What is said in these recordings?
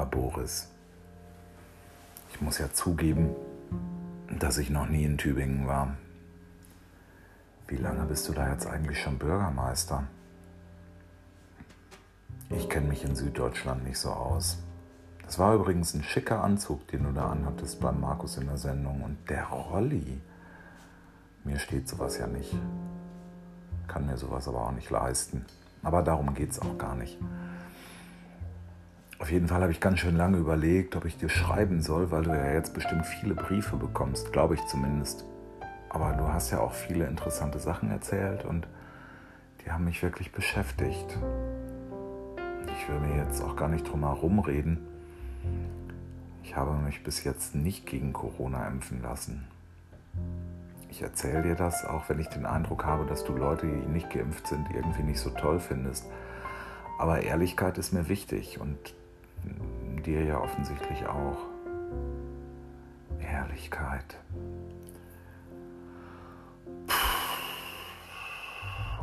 lieber Boris, ich muss ja zugeben, dass ich noch nie in Tübingen war. Wie lange bist du da jetzt eigentlich schon Bürgermeister? Ich kenne mich in Süddeutschland nicht so aus. Das war übrigens ein schicker Anzug, den du da anhattest beim Markus in der Sendung. Und der Rolli. Mir steht sowas ja nicht. Kann mir sowas aber auch nicht leisten. Aber darum geht es auch gar nicht. Auf jeden Fall habe ich ganz schön lange überlegt, ob ich dir schreiben soll, weil du ja jetzt bestimmt viele Briefe bekommst, glaube ich zumindest. Aber du hast ja auch viele interessante Sachen erzählt und die haben mich wirklich beschäftigt. Ich will mir jetzt auch gar nicht drum herum reden. Ich habe mich bis jetzt nicht gegen Corona impfen lassen. Ich erzähle dir das, auch wenn ich den Eindruck habe, dass du Leute, die nicht geimpft sind, irgendwie nicht so toll findest. Aber Ehrlichkeit ist mir wichtig und dir ja offensichtlich auch. Ehrlichkeit.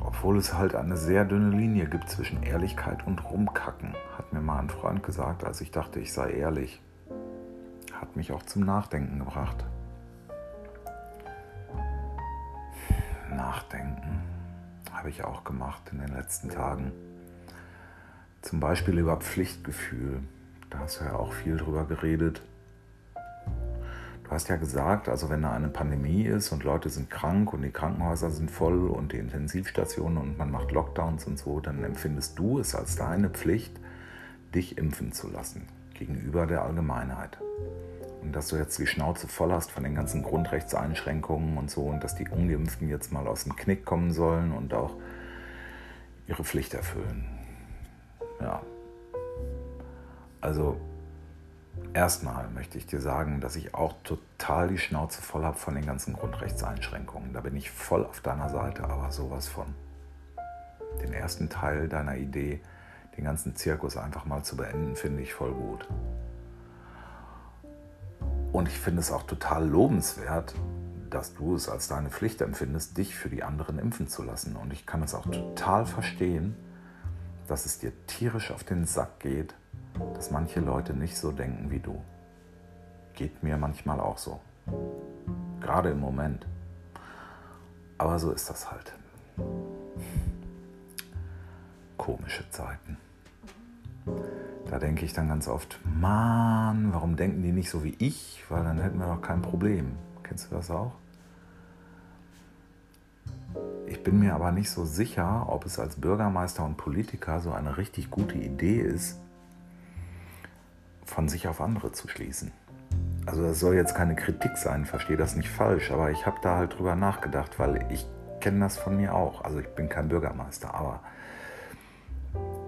Obwohl es halt eine sehr dünne Linie gibt zwischen Ehrlichkeit und Rumkacken, hat mir mal ein Freund gesagt, als ich dachte, ich sei ehrlich. Hat mich auch zum Nachdenken gebracht. Nachdenken habe ich auch gemacht in den letzten Tagen. Zum Beispiel über Pflichtgefühl. Da hast du ja auch viel drüber geredet. Du hast ja gesagt, also wenn da eine Pandemie ist und Leute sind krank und die Krankenhäuser sind voll und die Intensivstationen und man macht Lockdowns und so, dann empfindest du es als deine Pflicht, dich impfen zu lassen gegenüber der Allgemeinheit. Und dass du jetzt die Schnauze voll hast von den ganzen Grundrechtseinschränkungen und so und dass die Ungeimpften jetzt mal aus dem Knick kommen sollen und auch ihre Pflicht erfüllen. Ja. Also, erstmal möchte ich dir sagen, dass ich auch total die Schnauze voll habe von den ganzen Grundrechtseinschränkungen. Da bin ich voll auf deiner Seite, aber sowas von. Den ersten Teil deiner Idee, den ganzen Zirkus einfach mal zu beenden, finde ich voll gut. Und ich finde es auch total lobenswert, dass du es als deine Pflicht empfindest, dich für die anderen impfen zu lassen. Und ich kann es auch total verstehen, dass es dir tierisch auf den Sack geht, dass manche Leute nicht so denken wie du. Geht mir manchmal auch so. Gerade im Moment. Aber so ist das halt. Komische Zeiten. Da denke ich dann ganz oft, Mann, warum denken die nicht so wie ich? Weil dann hätten wir doch kein Problem. Kennst du das auch? Ich bin mir aber nicht so sicher, ob es als Bürgermeister und Politiker so eine richtig gute Idee ist, von sich auf andere zu schließen. Also das soll jetzt keine Kritik sein, verstehe das nicht falsch, aber ich habe da halt drüber nachgedacht, weil ich kenne das von mir auch. Also ich bin kein Bürgermeister, aber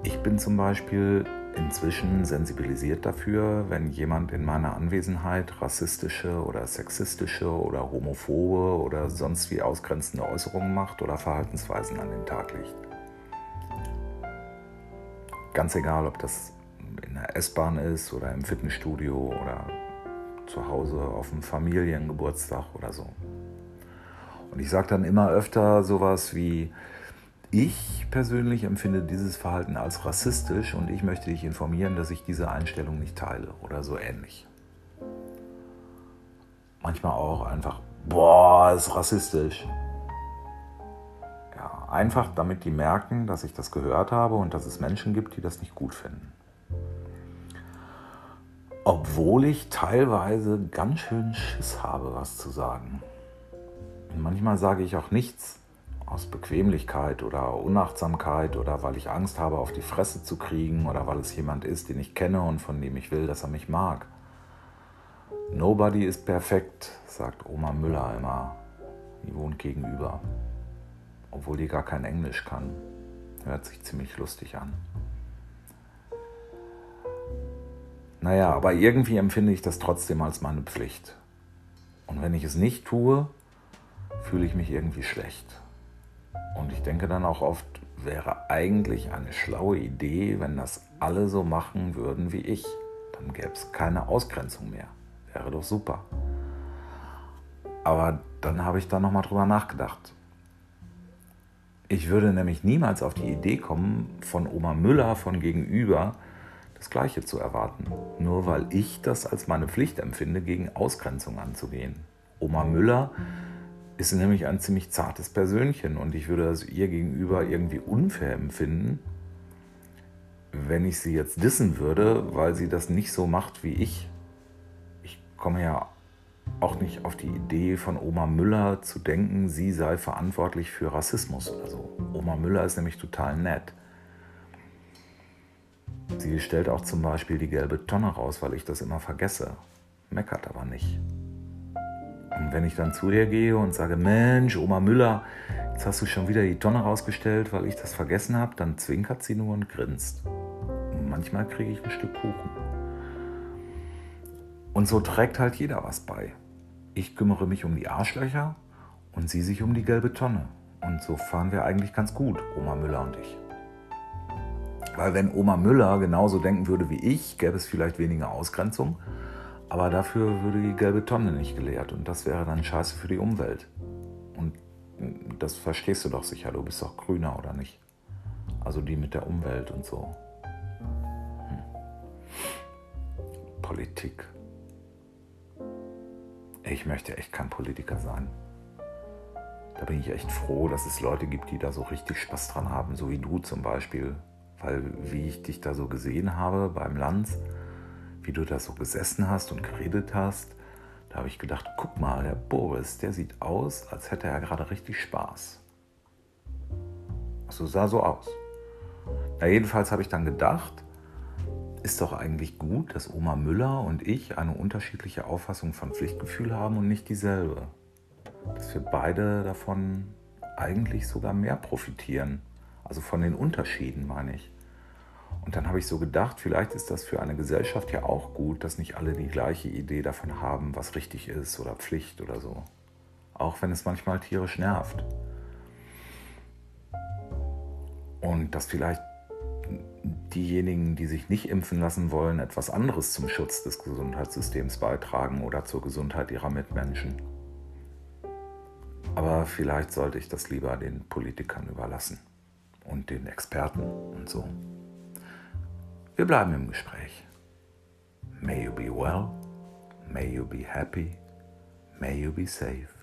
ich bin zum Beispiel inzwischen sensibilisiert dafür, wenn jemand in meiner Anwesenheit rassistische oder sexistische oder homophobe oder sonst wie ausgrenzende Äußerungen macht oder Verhaltensweisen an den Tag legt. Ganz egal, ob das in der S-Bahn ist oder im Fitnessstudio oder zu Hause auf dem Familiengeburtstag oder so. Und ich sage dann immer öfter sowas wie, ich persönlich empfinde dieses Verhalten als rassistisch und ich möchte dich informieren, dass ich diese Einstellung nicht teile oder so ähnlich. Manchmal auch einfach, boah, ist rassistisch. Ja, einfach damit die merken, dass ich das gehört habe und dass es Menschen gibt, die das nicht gut finden. Obwohl ich teilweise ganz schön Schiss habe, was zu sagen. Und manchmal sage ich auch nichts, aus Bequemlichkeit oder Unachtsamkeit oder weil ich Angst habe, auf die Fresse zu kriegen oder weil es jemand ist, den ich kenne und von dem ich will, dass er mich mag. Nobody is perfekt, sagt Oma Müller immer. Die wohnt gegenüber. Obwohl die gar kein Englisch kann. Hört sich ziemlich lustig an. Naja, aber irgendwie empfinde ich das trotzdem als meine Pflicht. Und wenn ich es nicht tue, fühle ich mich irgendwie schlecht. Und ich denke dann auch oft, wäre eigentlich eine schlaue Idee, wenn das alle so machen würden wie ich. Dann gäbe es keine Ausgrenzung mehr. Wäre doch super. Aber dann habe ich da nochmal drüber nachgedacht. Ich würde nämlich niemals auf die Idee kommen, von Oma Müller von gegenüber das Gleiche zu erwarten. Nur weil ich das als meine Pflicht empfinde, gegen Ausgrenzung anzugehen. Oma Müller ist nämlich ein ziemlich zartes Persönchen und ich würde es ihr gegenüber irgendwie unfair empfinden, wenn ich sie jetzt dissen würde, weil sie das nicht so macht wie ich. Ich komme ja auch nicht auf die Idee von Oma Müller zu denken, sie sei verantwortlich für Rassismus oder so. Oma Müller ist nämlich total nett. Sie stellt auch zum Beispiel die gelbe Tonne raus, weil ich das immer vergesse. Meckert aber nicht. Wenn ich dann zu ihr gehe und sage, Mensch, Oma Müller, jetzt hast du schon wieder die Tonne rausgestellt, weil ich das vergessen habe, dann zwinkert sie nur und grinst. Und manchmal kriege ich ein Stück Kuchen. Und so trägt halt jeder was bei. Ich kümmere mich um die Arschlöcher und sie sich um die gelbe Tonne. Und so fahren wir eigentlich ganz gut, Oma Müller und ich. Weil wenn Oma Müller genauso denken würde wie ich, gäbe es vielleicht weniger Ausgrenzung, aber dafür würde die gelbe Tonne nicht geleert und das wäre dann scheiße für die Umwelt. Und das verstehst du doch sicher, du bist doch grüner oder nicht? Also die mit der Umwelt und so. Hm. Politik. Ich möchte echt kein Politiker sein. Da bin ich echt froh, dass es Leute gibt, die da so richtig Spaß dran haben, so wie du zum Beispiel. Weil wie ich dich da so gesehen habe beim Lanz, wie du da so gesessen hast und geredet hast, da habe ich gedacht, guck mal, der Boris, der sieht aus, als hätte er gerade richtig Spaß. Also sah so aus. Na jedenfalls habe ich dann gedacht, ist doch eigentlich gut, dass Oma Müller und ich eine unterschiedliche Auffassung von Pflichtgefühl haben und nicht dieselbe. Dass wir beide davon eigentlich sogar mehr profitieren. Also von den Unterschieden meine ich. Und dann habe ich so gedacht, vielleicht ist das für eine Gesellschaft ja auch gut, dass nicht alle die gleiche Idee davon haben, was richtig ist oder Pflicht oder so. Auch wenn es manchmal tierisch nervt. Und dass vielleicht diejenigen, die sich nicht impfen lassen wollen, etwas anderes zum Schutz des Gesundheitssystems beitragen oder zur Gesundheit ihrer Mitmenschen. Aber vielleicht sollte ich das lieber den Politikern überlassen und den Experten und so. Wir bleiben im Gespräch. May you be well, may you be happy, may you be safe.